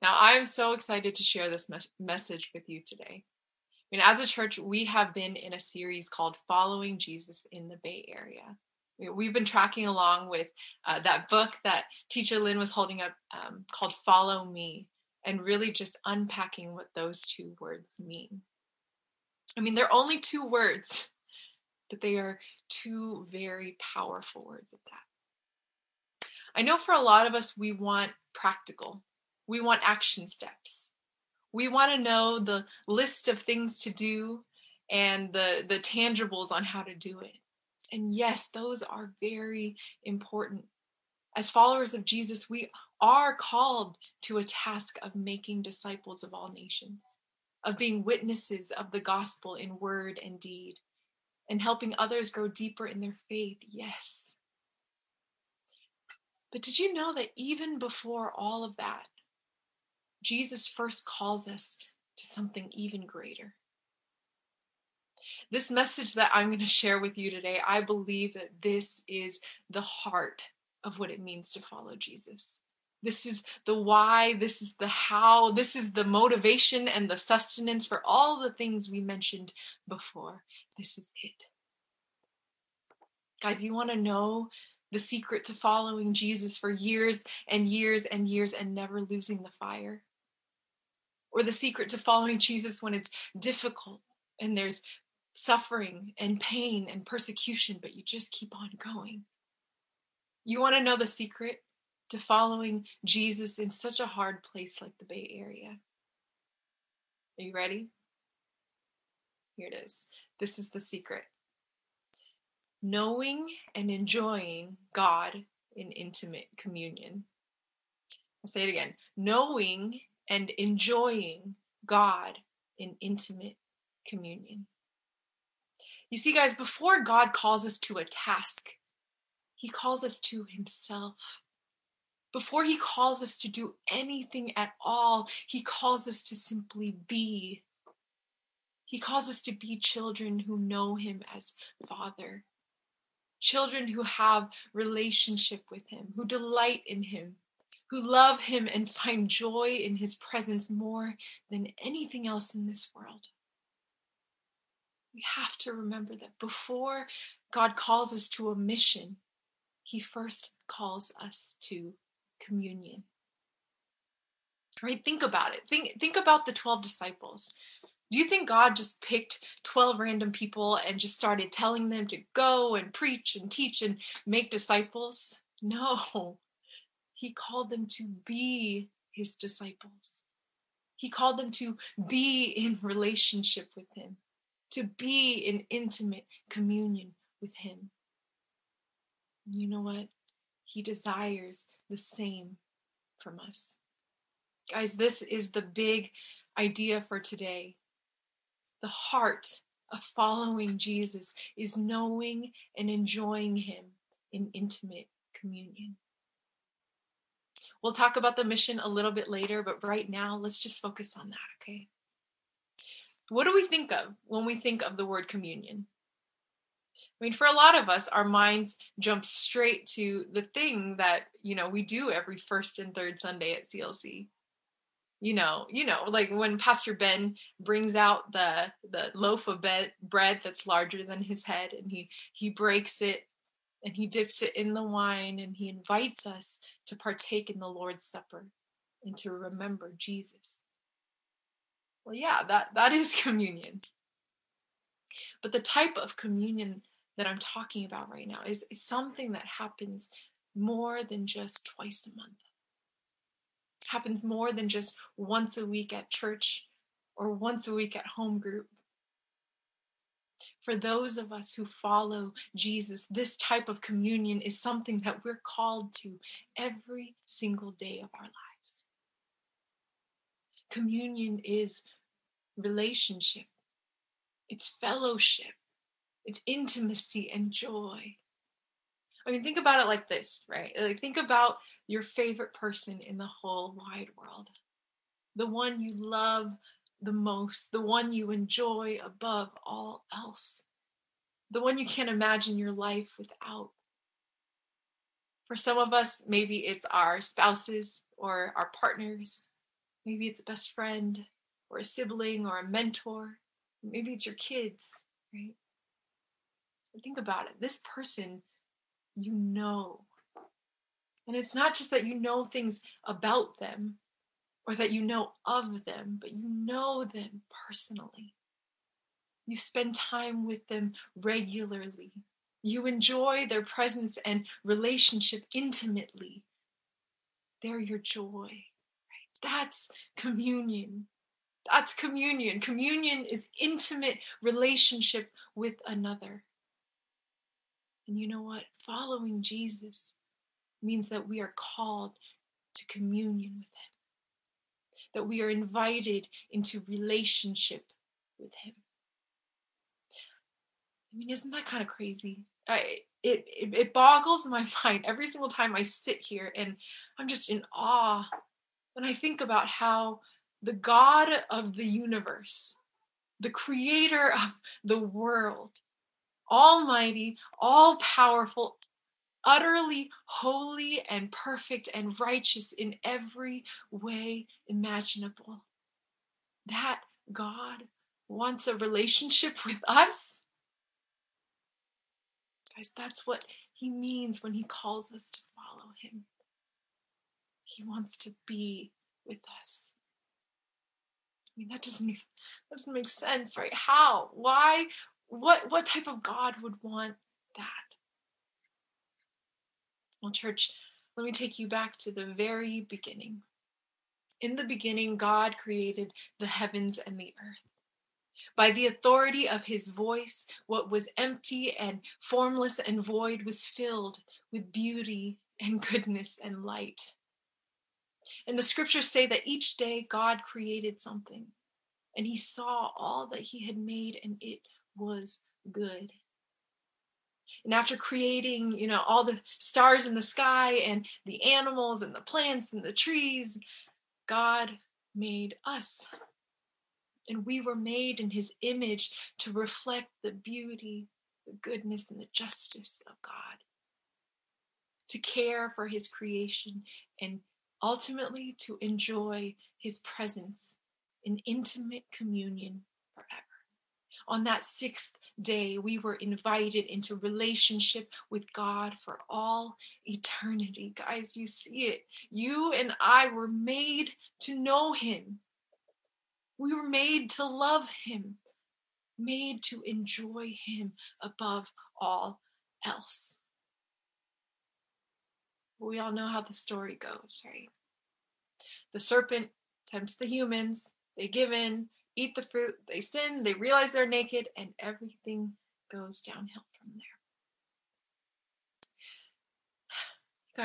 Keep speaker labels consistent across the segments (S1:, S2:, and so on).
S1: Now, I'm so excited to share this mes- message with you today. I mean, as a church, we have been in a series called Following Jesus in the Bay Area. We've been tracking along with uh, that book that Teacher Lynn was holding up um, called Follow Me and really just unpacking what those two words mean. I mean, they're only two words, but they are two very powerful words at that. I know for a lot of us, we want practical, we want action steps. We want to know the list of things to do and the, the tangibles on how to do it. And yes, those are very important. As followers of Jesus, we are called to a task of making disciples of all nations, of being witnesses of the gospel in word and deed, and helping others grow deeper in their faith. Yes. But did you know that even before all of that, Jesus first calls us to something even greater. This message that I'm going to share with you today, I believe that this is the heart of what it means to follow Jesus. This is the why, this is the how, this is the motivation and the sustenance for all the things we mentioned before. This is it. Guys, you want to know the secret to following Jesus for years and years and years and never losing the fire? Or the secret to following Jesus when it's difficult and there's suffering and pain and persecution, but you just keep on going. You want to know the secret to following Jesus in such a hard place like the Bay Area? Are you ready? Here it is. This is the secret. Knowing and enjoying God in intimate communion. I'll say it again. Knowing and enjoying God in intimate communion. You see, guys, before God calls us to a task, He calls us to Himself. Before He calls us to do anything at all, He calls us to simply be. He calls us to be children who know Him as Father, children who have relationship with Him, who delight in Him, who love him and find joy in his presence more than anything else in this world. We have to remember that before God calls us to a mission, he first calls us to communion. Right? Think about it. Think think about the 12 disciples. Do you think God just picked 12 random people and just started telling them to go and preach and teach and make disciples? No. He called them to be his disciples. He called them to be in relationship with him, to be in intimate communion with him. You know what? He desires the same from us. Guys, this is the big idea for today. The heart of following Jesus is knowing and enjoying him in intimate communion. We'll talk about the mission a little bit later, but right now, let's just focus on that, okay? What do we think of when we think of the word communion? I mean, for a lot of us, our minds jump straight to the thing that, you know, we do every first and third Sunday at CLC. You know, you know, like when Pastor Ben brings out the the loaf of bread that's larger than his head and he he breaks it and he dips it in the wine and he invites us to partake in the Lord's Supper and to remember Jesus. Well, yeah, that, that is communion. But the type of communion that I'm talking about right now is, is something that happens more than just twice a month. Happens more than just once a week at church or once a week at home group for those of us who follow Jesus, this type of communion is something that we're called to every single day of our lives. Communion is relationship, it's fellowship, it's intimacy and joy. I mean, think about it like this, right? Like, think about your favorite person in the whole wide world, the one you love the most, the one you enjoy above all else, the one you can't imagine your life without. For some of us, maybe it's our spouses or our partners. Maybe it's a best friend or a sibling or a mentor. Maybe it's your kids, right? Think about it. This person you know. And it's not just that you know things about them or that you know of them, but you know them personally. You spend time with them regularly. You enjoy their presence and relationship intimately. They're your joy. Right? That's communion. That's communion. Communion is intimate relationship with another. And you know what? Following Jesus means that we are called to communion with Him, that we are invited into relationship with Him. I mean, isn't that kind of crazy? I, it, it, it boggles my mind every single time I sit here and I'm just in awe when I think about how the God of the universe, the creator of the world, almighty, all powerful, utterly holy and perfect and righteous in every way imaginable. That God wants a relationship with us Guys, that's what he means when he calls us to follow him. He wants to be with us. I mean, that doesn't that doesn't make sense, right? How? Why? What what type of God would want that? Well, church, let me take you back to the very beginning. In the beginning, God created the heavens and the earth. By the authority of his voice, what was empty and formless and void was filled with beauty and goodness and light. And the scriptures say that each day God created something and he saw all that he had made and it was good. And after creating, you know, all the stars in the sky and the animals and the plants and the trees, God made us and we were made in his image to reflect the beauty, the goodness, and the justice of God. To care for his creation and ultimately to enjoy his presence in intimate communion forever. On that sixth day, we were invited into relationship with God for all eternity. Guys, you see it. You and I were made to know him we were made to love him, made to enjoy him above all else. We all know how the story goes, right? The serpent tempts the humans, they give in, eat the fruit, they sin, they realize they're naked, and everything goes downhill from there.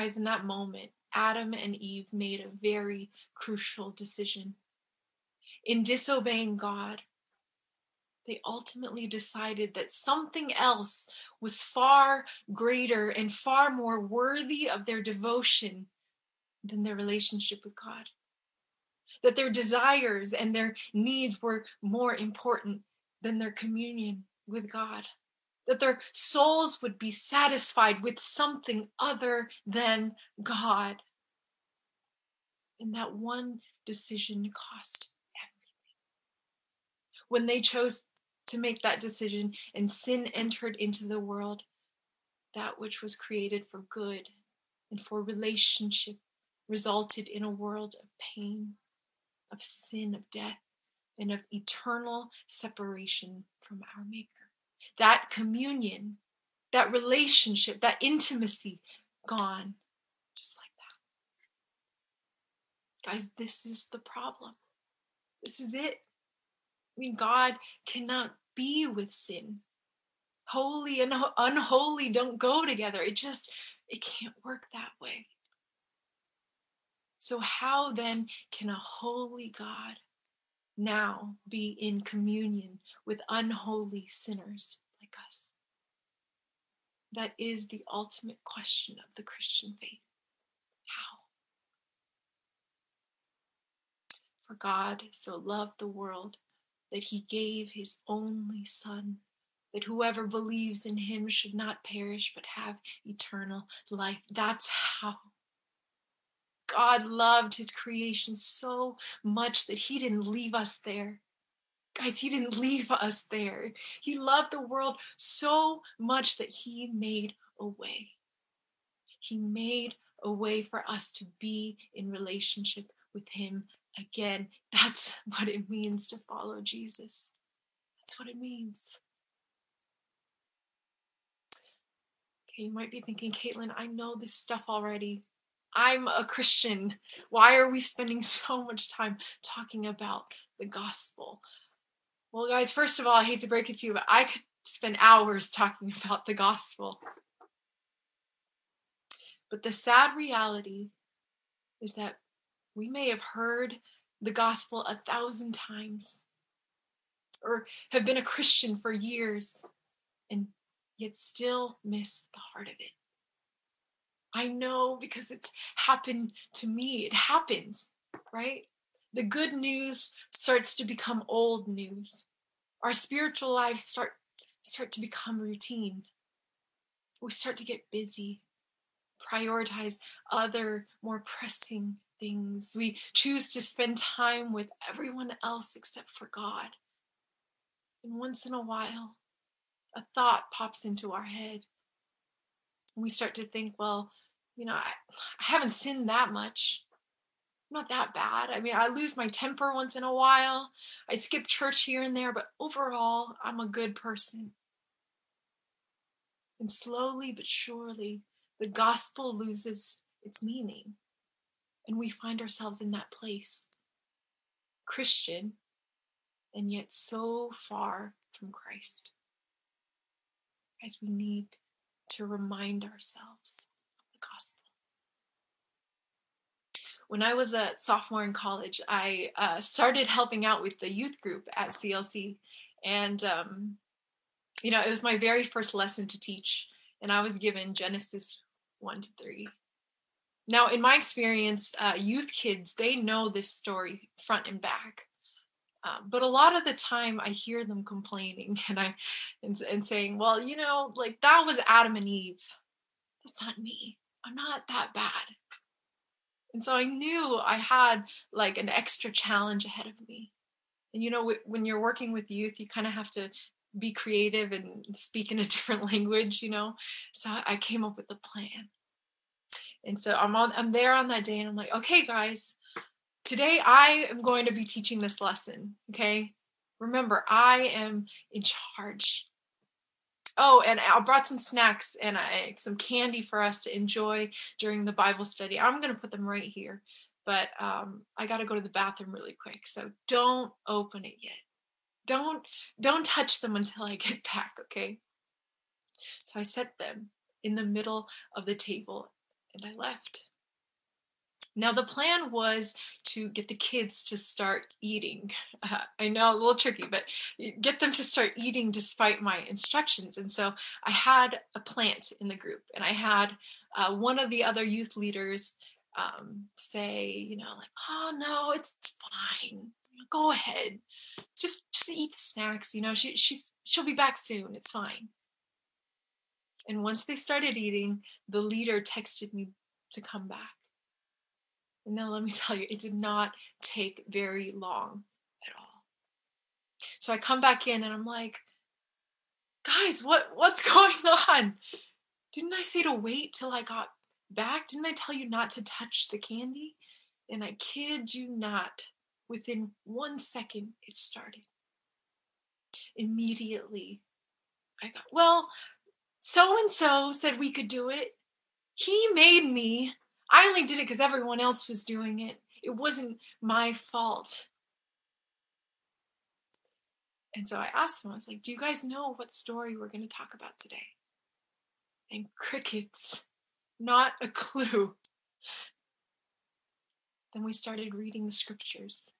S1: Guys, in that moment, Adam and Eve made a very crucial decision in disobeying God, they ultimately decided that something else was far greater and far more worthy of their devotion than their relationship with God. That their desires and their needs were more important than their communion with God. That their souls would be satisfied with something other than God. And that one decision cost everything. when they chose to make that decision and sin entered into the world, that which was created for good and for relationship resulted in a world of pain, of sin, of death, and of eternal separation from our Maker. That communion, that relationship, that intimacy, gone just like that. Guys, this is the problem. This is it. I mean, God cannot be with sin. Holy and unholy don't go together. It just, it can't work that way. So, how then can a holy God now be in communion with unholy sinners like us? That is the ultimate question of the Christian faith. How? For God so loved the world that he gave his only Son, that whoever believes in him should not perish but have eternal life. That's how. God loved his creation so much that he didn't leave us there. Guys, he didn't leave us there. He loved the world so much that he made a way. He made a way for us to be in relationship with him again. That's what it means to follow Jesus. That's what it means. Okay, you might be thinking, Caitlin, I know this stuff already. I'm a Christian. Why are we spending so much time talking about the gospel? Well, guys, first of all, I hate to break it to you, but I could spend hours talking about the gospel. But the sad reality is that we may have heard the gospel a thousand times or have been a Christian for years and yet still miss the heart of it. I know because it's happened to me. It happens, right? The good news starts to become old news. Our spiritual lives start start to become routine. We start to get busy, prioritize other more pressing things. We choose to spend time with everyone else except for God. And once in a while, a thought pops into our head. And we start to think, well, you know, I, I haven't sinned that much. I'm not that bad. I mean, I lose my temper once in a while. I skip church here and there, but overall, I'm a good person. And slowly but surely, the gospel loses its meaning. And we find ourselves in that place Christian, and yet so far from Christ. As we need to remind ourselves of the gospel. When I was a sophomore in college, I uh, started helping out with the youth group at CLC. And, um, you know, it was my very first lesson to teach. And I was given Genesis 1 to 3. Now, in my experience, uh, youth kids, they know this story front and back. Um, but a lot of the time I hear them complaining and I and, and saying, well, you know, like that was Adam and Eve. That's not me. I'm not that bad. And so I knew I had like an extra challenge ahead of me. And you know, when you're working with youth, you kind of have to be creative and speak in a different language, you know. So I came up with a plan. And so I'm on I'm there on that day and I'm like, okay, guys, today I am going to be teaching this lesson. Okay. Remember, I am in charge. Oh, and I brought some snacks and I, some candy for us to enjoy during the Bible study. I'm going to put them right here, but um, I got to go to the bathroom really quick. So don't open it yet. Don't don't touch them until I get back. Okay. So I set them in the middle of the table and I left. Now, the plan was to get the kids to start eating. Uh, I know a little tricky, but get them to start eating despite my instructions. And so I had a plant in the group, and I had uh, one of the other youth leaders um, say, you know, like, oh no, it's fine. Go ahead. Just just eat the snacks. You know, she she's she'll be back soon. It's fine. And once they started eating, the leader texted me to come back. Then let me tell you, it did not take very long at all. So I come back in and I'm like, guys, what what's going on? Didn't I say to wait till I got back? Didn't I tell you not to touch the candy? And I kid you not, within one second it started. Immediately, I got, well, so and so said we could do it. He made me. I only did it because everyone else was doing it. It wasn't my fault. And so I asked them, I was like, Do you guys know what story we're going to talk about today? And crickets, not a clue. Then we started reading the scriptures,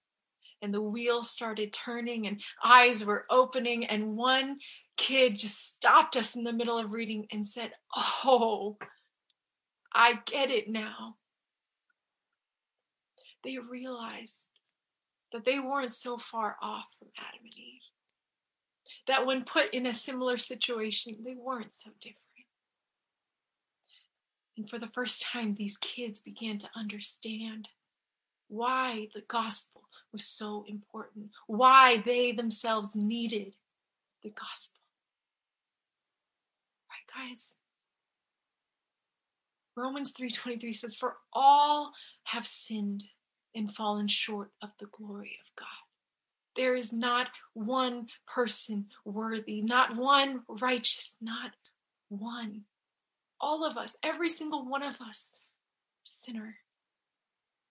S1: and the wheel started turning, and eyes were opening, and one kid just stopped us in the middle of reading and said, Oh, I get it now. They realized that they weren't so far off from Adam and Eve. That when put in a similar situation, they weren't so different. And for the first time, these kids began to understand why the gospel was so important, why they themselves needed the gospel. Right, guys? Romans 3:23 says for all have sinned and fallen short of the glory of God. There is not one person worthy, not one righteous, not one. All of us, every single one of us, sinner.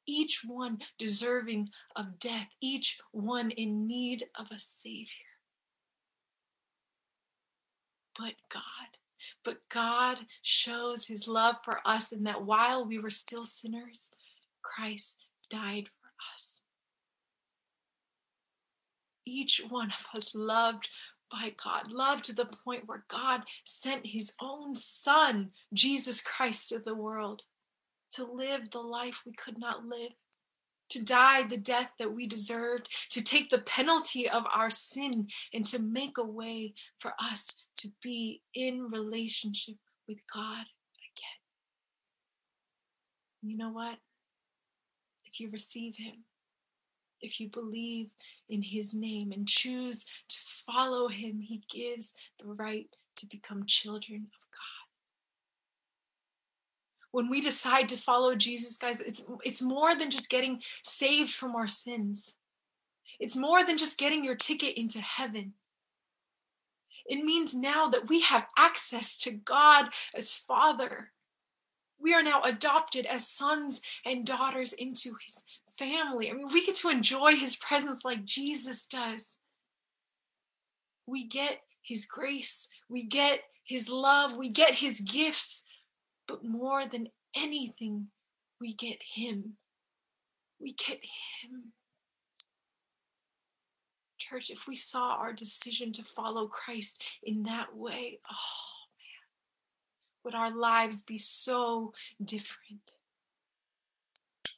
S1: Each one deserving of death, each one in need of a Savior. But God, but God shows his love for us in that while we were still sinners, Christ died for us. Each one of us loved by God, loved to the point where God sent his own son, Jesus Christ, to the world to live the life we could not live, to die the death that we deserved, to take the penalty of our sin, and to make a way for us to be in relationship with God again. You know what? If you receive Him, if you believe in His name and choose to follow Him, He gives the right to become children of God. When we decide to follow Jesus, guys, it's, it's more than just getting saved from our sins. It's more than just getting your ticket into heaven. It means now that we have access to God as Father. We are now adopted as sons and daughters into His family. I mean, we get to enjoy His presence like Jesus does. We get His grace, we get His love, we get His gifts, but more than anything, we get Him. We get Him. Church, if we saw our decision to follow Christ in that way, oh man, would our lives be so different?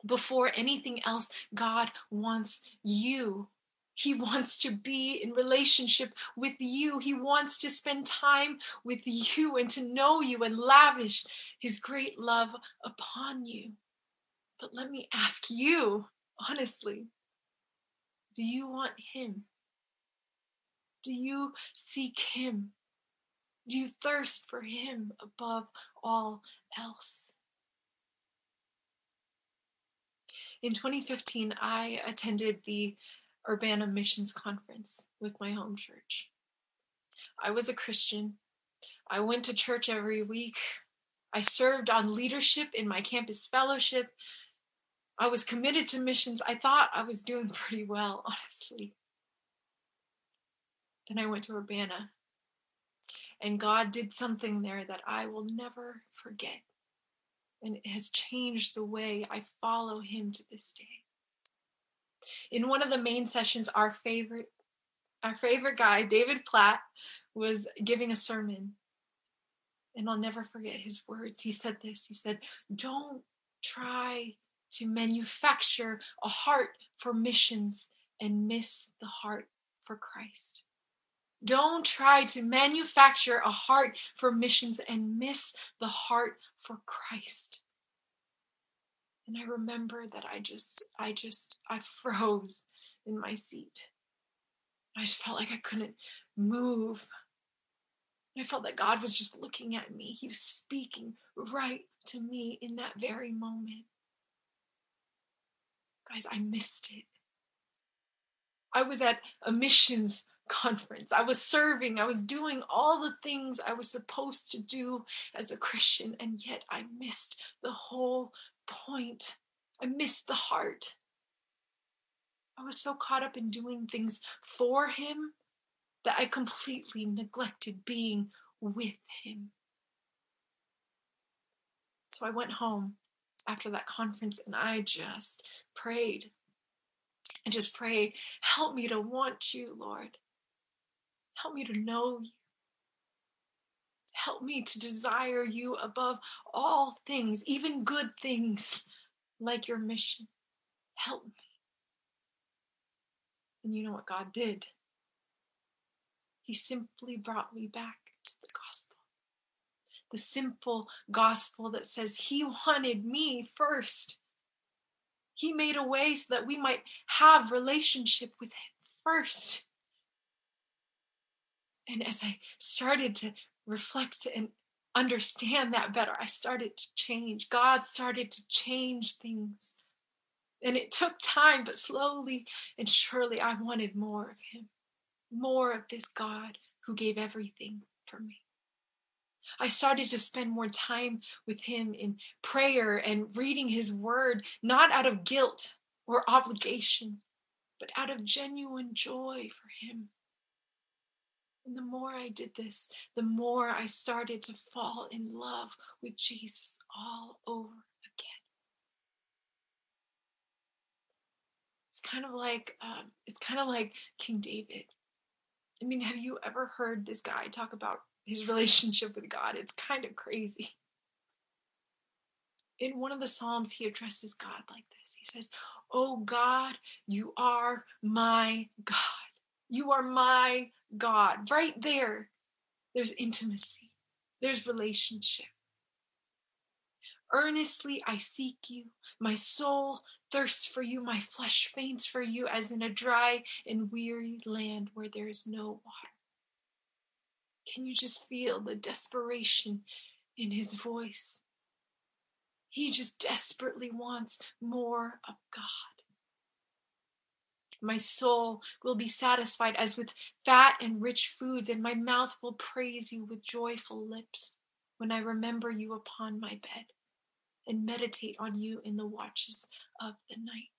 S1: Before anything else, God wants you. He wants to be in relationship with you. He wants to spend time with you and to know you and lavish his great love upon you. But let me ask you, honestly, do you want him? Do you seek Him? Do you thirst for Him above all else? In 2015, I attended the Urbana Missions Conference with my home church. I was a Christian. I went to church every week. I served on leadership in my campus fellowship. I was committed to missions. I thought I was doing pretty well, honestly. Then I went to Urbana. And God did something there that I will never forget. And it has changed the way I follow Him to this day. In one of the main sessions, our favorite, our favorite guy, David Platt, was giving a sermon. And I'll never forget his words. He said this He said, Don't try to manufacture a heart for missions and miss the heart for Christ. Don't try to manufacture a heart for missions and miss the heart for Christ. And I remember that I just, I just, I froze in my seat. I just felt like I couldn't move. I felt that God was just looking at me. He was speaking right to me in that very moment. Guys, I missed it. I was at a missions conference. I was serving. I was doing all the things I was supposed to do as a Christian, and yet I missed the whole point. I missed the heart. I was so caught up in doing things for Him that I completely neglected being with Him. So I went home after that conference and I just prayed. and just prayed, help me to want you, Lord. Help me to know you. Help me to desire you above all things, even good things like your mission. Help me. And you know what God did? He simply brought me back to the gospel. the simple gospel that says He wanted me first. He made a way so that we might have relationship with Him first. And as I started to reflect and understand that better, I started to change. God started to change things. And it took time, but slowly and surely I wanted more of Him, more of this God who gave everything for me. I started to spend more time with Him in prayer and reading His Word, not out of guilt or obligation, but out of genuine joy for Him. And the more I did this, the more I started to fall in love with Jesus all over again. It's kind of like um, it's kind of like King David. I mean, have you ever heard this guy talk about his relationship with God? It's kind of crazy. In one of the Psalms, he addresses God like this. He says, Oh God, you are my God. You are my God. Right there, there's intimacy, there's relationship. Earnestly I seek you. My soul thirsts for you. My flesh faints for you as in a dry and weary land where there is no water. Can you just feel the desperation in his voice? He just desperately wants more of God. My soul will be satisfied as with fat and rich foods, and my mouth will praise you with joyful lips when I remember you upon my bed and meditate on you in the watches of the night.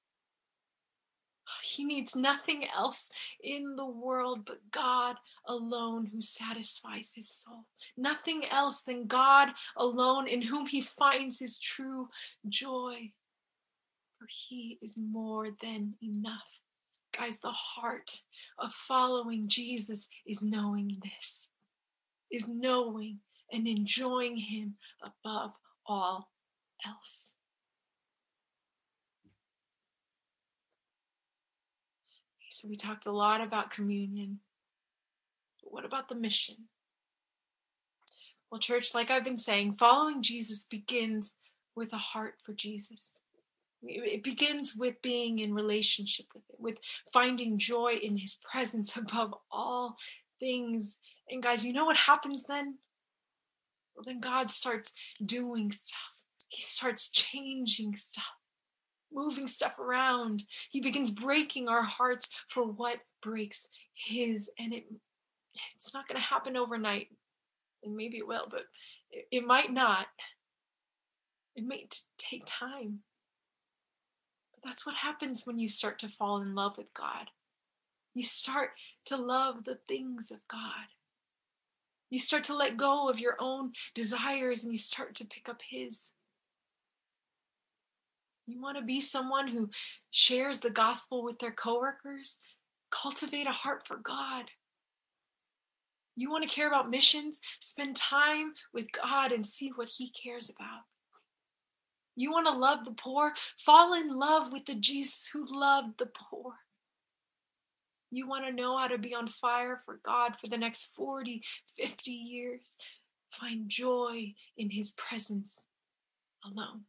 S1: He needs nothing else in the world but God alone who satisfies his soul. Nothing else than God alone in whom he finds his true joy. For he is more than enough. Guys, the heart of following Jesus is knowing this, is knowing and enjoying Him above all else. So, we talked a lot about communion. But what about the mission? Well, church, like I've been saying, following Jesus begins with a heart for Jesus. It begins with being in relationship with it, with finding joy in his presence above all things. And guys, you know what happens then? Well, then God starts doing stuff. He starts changing stuff, moving stuff around. He begins breaking our hearts for what breaks his. And it it's not going to happen overnight. And maybe it will, but it, it might not. It may t- take time. That's what happens when you start to fall in love with God. You start to love the things of God. You start to let go of your own desires and you start to pick up His. You want to be someone who shares the gospel with their coworkers? Cultivate a heart for God. You want to care about missions? Spend time with God and see what He cares about. You want to love the poor? Fall in love with the Jesus who loved the poor. You want to know how to be on fire for God for the next 40, 50 years? Find joy in his presence alone.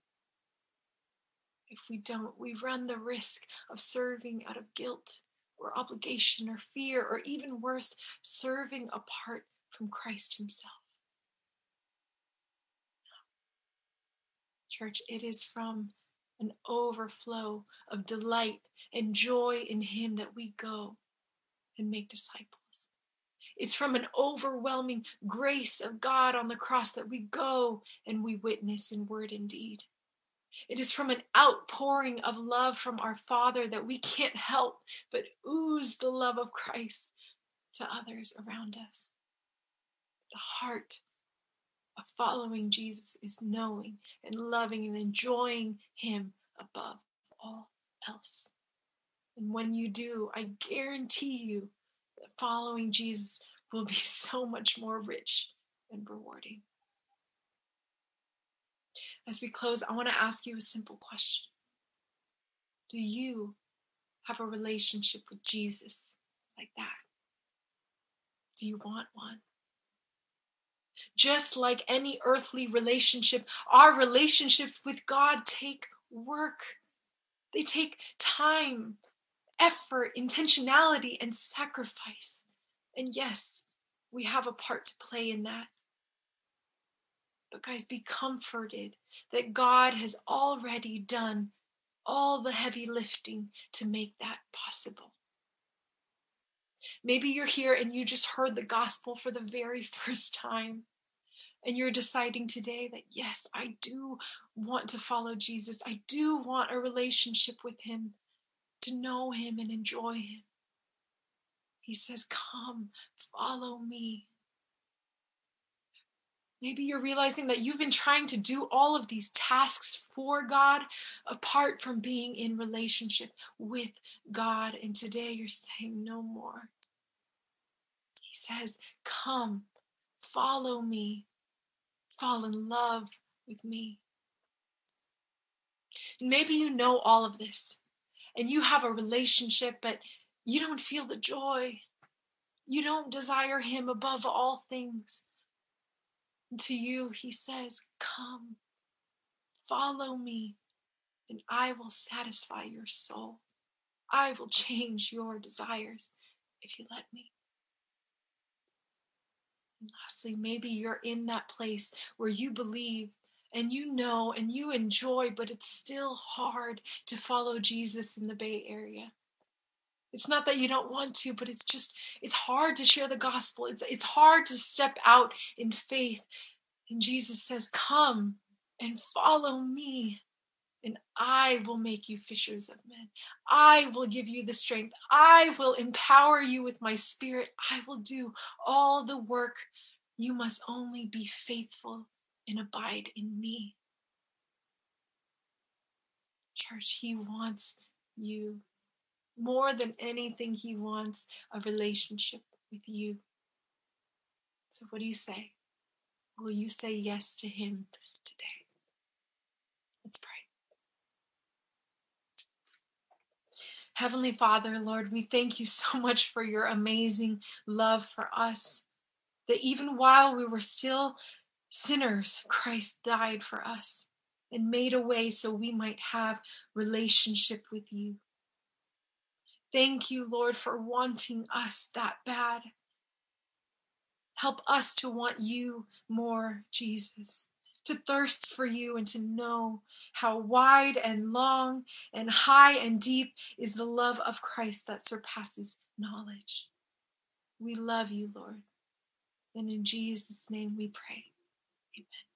S1: If we don't, we run the risk of serving out of guilt or obligation or fear, or even worse, serving apart from Christ himself. Church, it is from an overflow of delight and joy in Him that we go and make disciples. It's from an overwhelming grace of God on the cross that we go and we witness in word and deed. It is from an outpouring of love from our Father that we can't help but ooze the love of Christ to others around us. The heart of following Jesus is knowing and loving and enjoying Him above all else. And when you do, I guarantee you that following Jesus will be so much more rich and rewarding. As we close, I want to ask you a simple question Do you have a relationship with Jesus like that? Do you want one? Just like any earthly relationship, our relationships with God take work. They take time, effort, intentionality, and sacrifice. And yes, we have a part to play in that. But, guys, be comforted that God has already done all the heavy lifting to make that possible. Maybe you're here and you just heard the gospel for the very first time. And you're deciding today that, yes, I do want to follow Jesus. I do want a relationship with Him, to know Him and enjoy Him. He says, Come, follow me. Maybe you're realizing that you've been trying to do all of these tasks for God apart from being in relationship with God. And today you're saying, No more. He says, Come, follow me, fall in love with me. And maybe you know all of this and you have a relationship, but you don't feel the joy. You don't desire Him above all things. To you, He says, Come, follow me, and I will satisfy your soul. I will change your desires if you let me. And lastly, maybe you're in that place where you believe and you know and you enjoy, but it's still hard to follow Jesus in the Bay Area. It's not that you don't want to, but it's just it's hard to share the gospel. It's it's hard to step out in faith. And Jesus says, "Come and follow me." and I will make you fishers of men. I will give you the strength. I will empower you with my spirit. I will do all the work. You must only be faithful and abide in me. Church, He wants you more than anything. He wants a relationship with you. So, what do you say? Will you say yes to Him today? Let's pray. Heavenly Father, Lord, we thank you so much for your amazing love for us. That even while we were still sinners, Christ died for us and made a way so we might have relationship with you. Thank you, Lord, for wanting us that bad. Help us to want you more, Jesus, to thirst for you and to know how wide and long and high and deep is the love of Christ that surpasses knowledge. We love you, Lord. And in Jesus' name we pray. Amen.